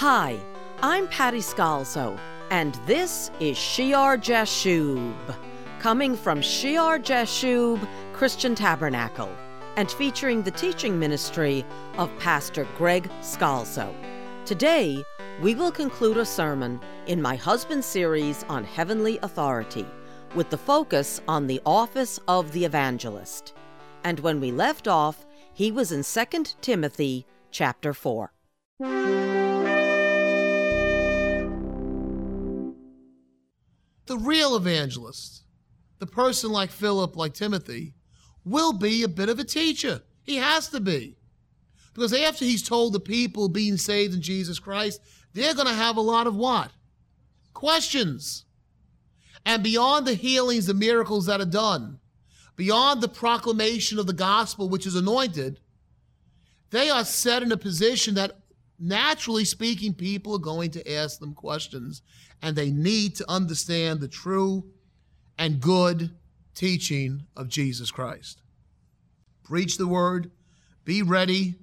Hi, I'm Patty Scalzo, and this is Shear Jashub, coming from Shear Jashub Christian Tabernacle, and featuring the teaching ministry of Pastor Greg Scalzo. Today, we will conclude a sermon in my husband's series on heavenly authority, with the focus on the office of the evangelist. And when we left off, he was in 2 Timothy chapter 4. The real evangelist, the person like Philip, like Timothy, will be a bit of a teacher. He has to be. Because after he's told the people being saved in Jesus Christ, they're going to have a lot of what? Questions. And beyond the healings, the miracles that are done, beyond the proclamation of the gospel, which is anointed, they are set in a position that, naturally speaking, people are going to ask them questions and they need to understand the true and good teaching of Jesus Christ. Preach the word, be ready,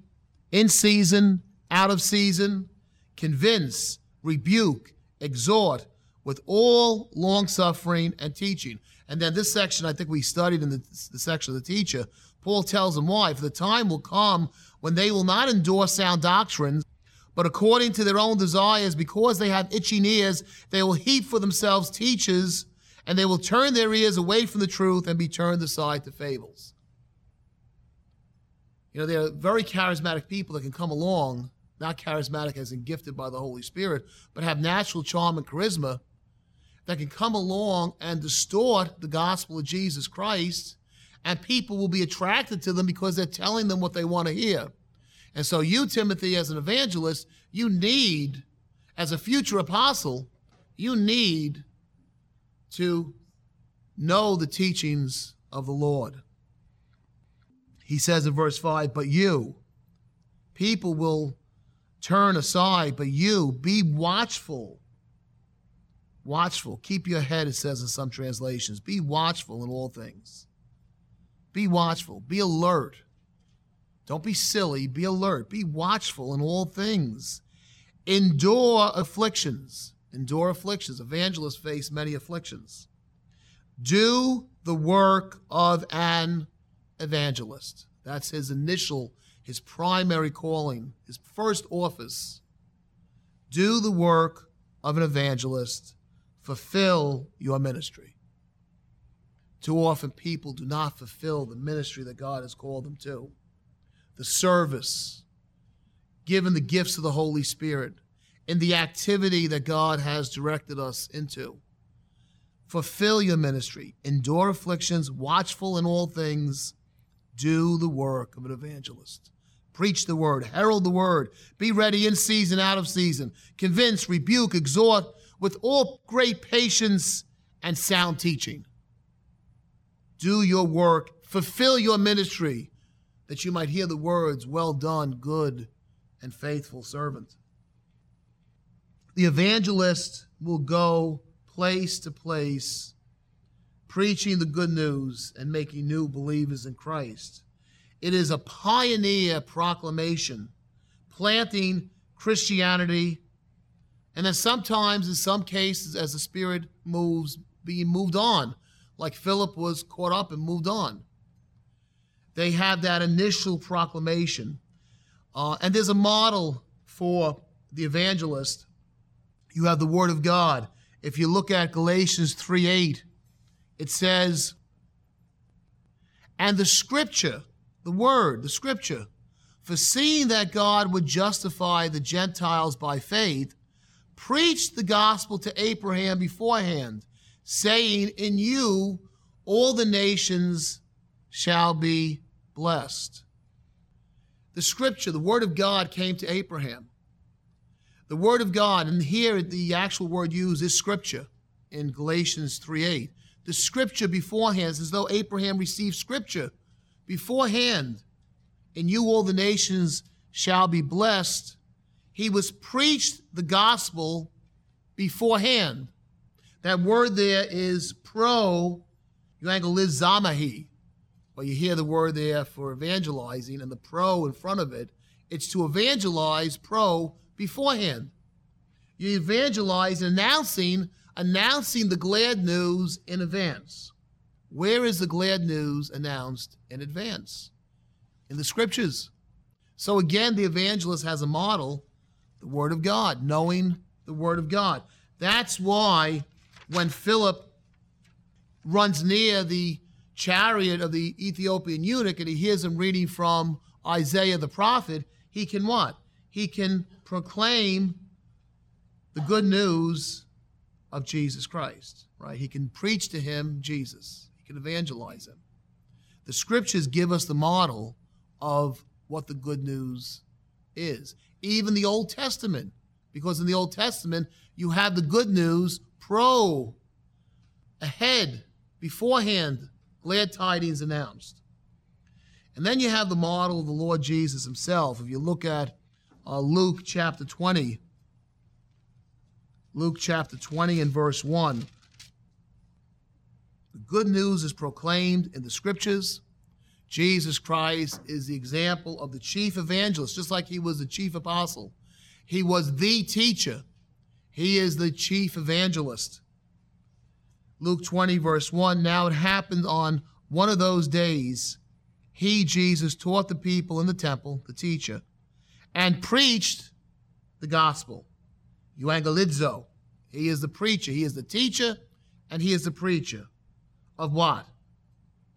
in season, out of season, convince, rebuke, exhort with all long suffering and teaching. And then this section, I think we studied in the, the section of the teacher, Paul tells them why. For the time will come when they will not endure sound doctrines, but according to their own desires, because they have itching ears, they will heap for themselves teachers, and they will turn their ears away from the truth and be turned aside to fables. You know, there are very charismatic people that can come along, not charismatic as in gifted by the Holy Spirit, but have natural charm and charisma that can come along and distort the gospel of Jesus Christ, and people will be attracted to them because they're telling them what they want to hear. And so, you, Timothy, as an evangelist, you need, as a future apostle, you need to know the teachings of the Lord. He says in verse 5, But you, people will turn aside, but you, be watchful. Watchful. Keep your head, it says in some translations. Be watchful in all things. Be watchful. Be alert. Don't be silly. Be alert. Be watchful in all things. Endure afflictions. Endure afflictions. Evangelists face many afflictions. Do the work of an evangelist. That's his initial, his primary calling, his first office. Do the work of an evangelist. Fulfill your ministry. Too often, people do not fulfill the ministry that God has called them to the service, given the gifts of the Holy Spirit, in the activity that God has directed us into. Fulfill your ministry, endure afflictions, watchful in all things, do the work of an evangelist. Preach the word, herald the word, be ready in season, out of season, convince, rebuke, exhort with all great patience and sound teaching. Do your work, fulfill your ministry that you might hear the words, Well done, good and faithful servant. The evangelist will go place to place, preaching the good news and making new believers in Christ. It is a pioneer proclamation, planting Christianity, and then sometimes, in some cases, as the Spirit moves, being moved on, like Philip was caught up and moved on they have that initial proclamation. Uh, and there's a model for the evangelist. You have the Word of God. If you look at Galatians 3 8, it says, And the Scripture, the Word, the Scripture, foreseeing that God would justify the Gentiles by faith, preached the gospel to Abraham beforehand, saying, In you all the nations shall be blessed. The scripture, the word of God came to Abraham. The word of God, and here the actual word used is scripture in Galatians 3:8. The scripture beforehand as though Abraham received scripture beforehand. And you all the nations shall be blessed. He was preached the gospel beforehand. That word there is pro, euangelizomai. Well, you hear the word there for evangelizing and the pro in front of it. It's to evangelize pro beforehand. You evangelize announcing announcing the glad news in advance. Where is the glad news announced in advance? In the scriptures. So again, the evangelist has a model, the word of God, knowing the word of God. That's why when Philip runs near the chariot of the Ethiopian eunuch and he hears him reading from Isaiah the prophet, he can what? He can proclaim the good news of Jesus Christ, right? He can preach to him Jesus. He can evangelize him. The scriptures give us the model of what the good news is. Even the Old Testament, because in the Old Testament, you have the good news pro, ahead, beforehand, glad tidings announced. And then you have the model of the Lord Jesus himself. If you look at uh, Luke chapter 20, Luke chapter 20 and verse 1. The good news is proclaimed in the scriptures. Jesus Christ is the example of the chief evangelist, just like he was the chief apostle. He was the teacher. He is the chief evangelist. Luke 20, verse 1 Now it happened on one of those days, he, Jesus, taught the people in the temple, the teacher, and preached the gospel euangelizo. He is the preacher. He is the teacher and he is the preacher of what?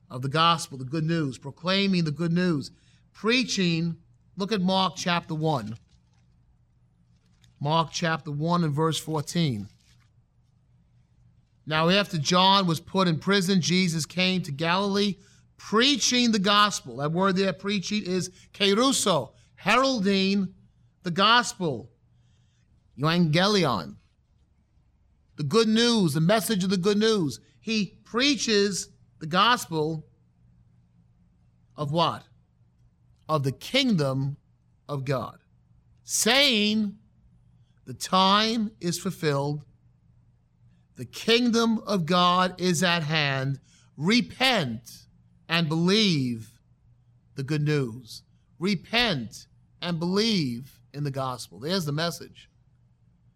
Of the gospel, the good news, proclaiming the good news, preaching. Look at Mark chapter 1. Mark chapter 1 and verse 14. Now, after John was put in prison, Jesus came to Galilee preaching the gospel. That word there, preaching, is keruso, heralding the gospel euangelion, the good news, the message of the good news. He preaches the gospel of what? Of the kingdom of God, saying, The time is fulfilled, the kingdom of God is at hand. Repent and believe the good news. Repent and believe in the gospel. There's the message.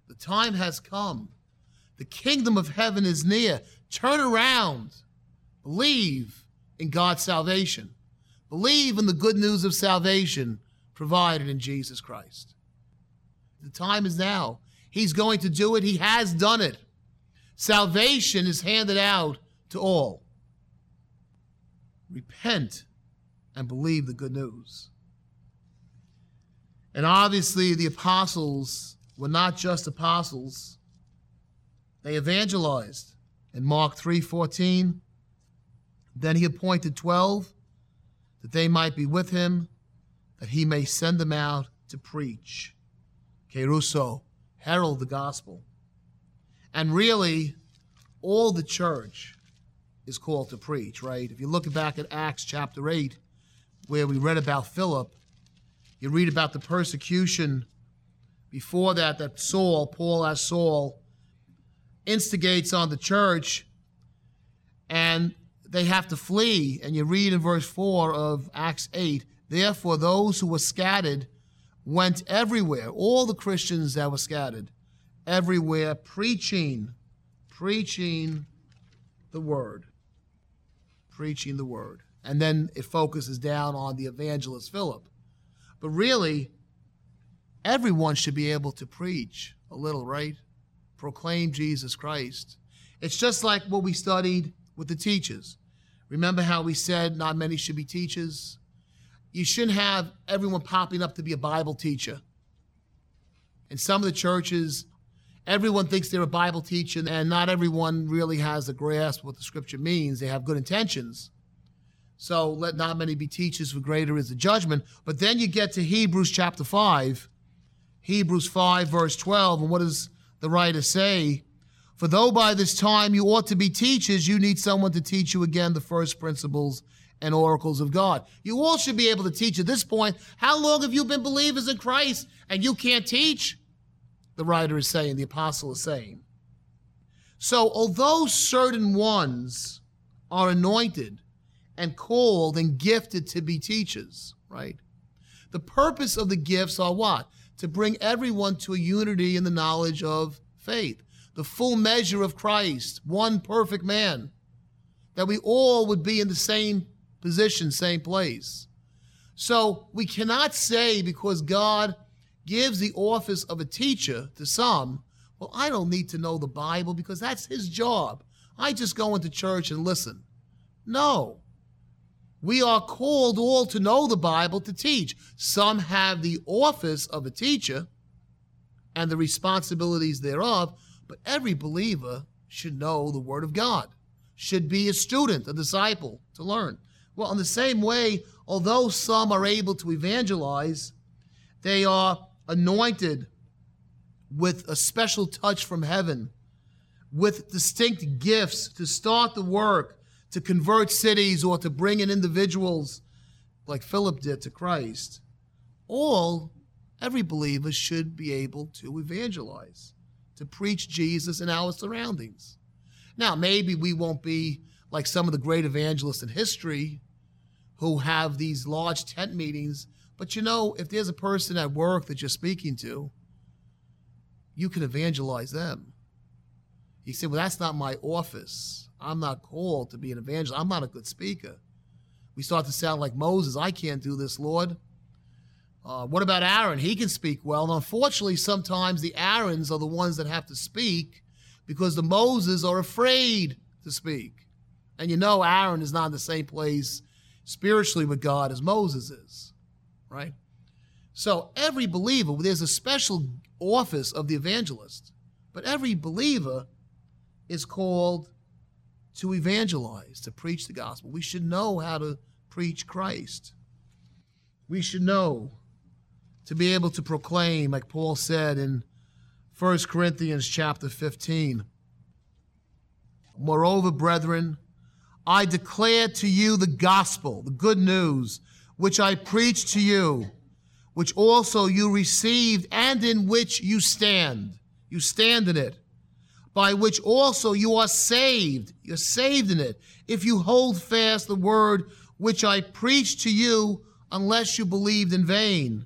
The time has come. The kingdom of heaven is near. Turn around. Believe in God's salvation. Believe in the good news of salvation provided in Jesus Christ. The time is now. He's going to do it. He has done it. Salvation is handed out to all. Repent and believe the good news. And obviously, the apostles were not just apostles. They evangelized. In Mark 3:14, then he appointed 12 that they might be with him, that he may send them out to preach. Keruso, herald the gospel. And really, all the church is called to preach, right? If you look back at Acts chapter 8, where we read about Philip, you read about the persecution before that, that Saul, Paul as Saul, instigates on the church and they have to flee. And you read in verse 4 of Acts 8 Therefore, those who were scattered went everywhere, all the Christians that were scattered, everywhere, preaching, preaching the word. Preaching the word. And then it focuses down on the evangelist Philip. But really, Everyone should be able to preach a little, right? Proclaim Jesus Christ. It's just like what we studied with the teachers. Remember how we said not many should be teachers? You shouldn't have everyone popping up to be a Bible teacher. In some of the churches, everyone thinks they're a Bible teacher, and not everyone really has a grasp what the scripture means. They have good intentions. So let not many be teachers, for greater is the judgment. But then you get to Hebrews chapter 5, Hebrews 5, verse 12. And what does the writer say? For though by this time you ought to be teachers, you need someone to teach you again the first principles and oracles of God. You all should be able to teach at this point. How long have you been believers in Christ and you can't teach? The writer is saying, the apostle is saying. So, although certain ones are anointed and called and gifted to be teachers, right? The purpose of the gifts are what? to bring everyone to a unity in the knowledge of faith, the full measure of Christ, one perfect man, that we all would be in the same position, same place. So we cannot say because God gives the office of a teacher to some, well, I don't need to know the Bible because that's his job. I just go into church and listen. No. We are called all to know the Bible to teach. Some have the office of a teacher and the responsibilities thereof, but every believer should know the Word of God, should be a student, a disciple to learn. Well, in the same way, although some are able to evangelize, they are anointed with a special touch from heaven, with distinct gifts to start the work to convert cities or to bring in individuals like Philip did to Christ, all, every believer should be able to evangelize, to preach Jesus in our surroundings. Now, maybe we won't be like some of the great evangelists in history who have these large tent meetings, but you know, if there's a person at work that you're speaking to, you can evangelize them. He said, Well, that's not my office. I'm not called to be an evangelist. I'm not a good speaker. We start to sound like Moses. I can't do this, Lord. Uh, what about Aaron? He can speak well. And unfortunately, sometimes the Aarons are the ones that have to speak because the Moses are afraid to speak. And you know, Aaron is not in the same place spiritually with God as Moses is, right? So every believer, there's a special office of the evangelist, but every believer is called to evangelize, to preach the gospel. We should know how to preach Christ. We should know to be able to proclaim, like Paul said in 1 Corinthians chapter 15. Moreover, brethren, I declare to you the gospel, the good news, which I preached to you, which also you received and in which you stand. You stand in it by which also you are saved. You're saved in it. If you hold fast the word which I preached to you, unless you believed in vain.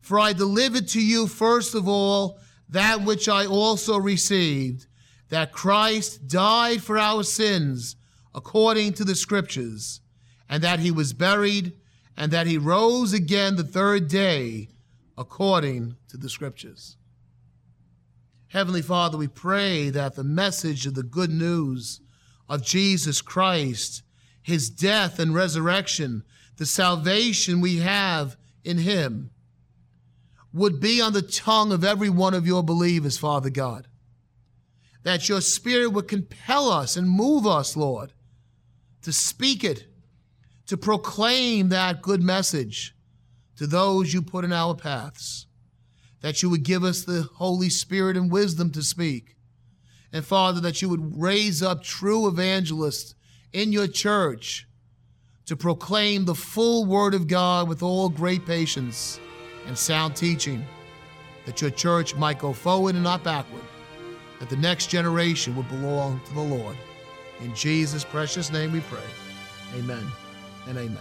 For I delivered to you first of all that which I also received, that Christ died for our sins according to the scriptures, and that he was buried, and that he rose again the third day according to the scriptures. Heavenly Father, we pray that the message of the good news of Jesus Christ, his death and resurrection, the salvation we have in him, would be on the tongue of every one of your believers, Father God. That your Spirit would compel us and move us, Lord, to speak it, to proclaim that good message to those you put in our paths that you would give us the Holy Spirit and wisdom to speak. And Father, that you would raise up true evangelists in your church to proclaim the full word of God with all great patience and sound teaching, that your church might go forward and not backward, that the next generation would belong to the Lord. In Jesus' precious name we pray. Amen and amen.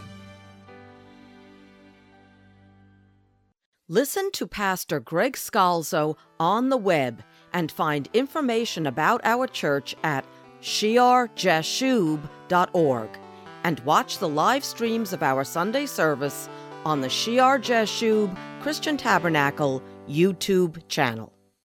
Listen to Pastor Greg Scalzo on the web and find information about our church at shearjashub.org and watch the live streams of our Sunday service on the Shear Jashub Christian Tabernacle YouTube channel.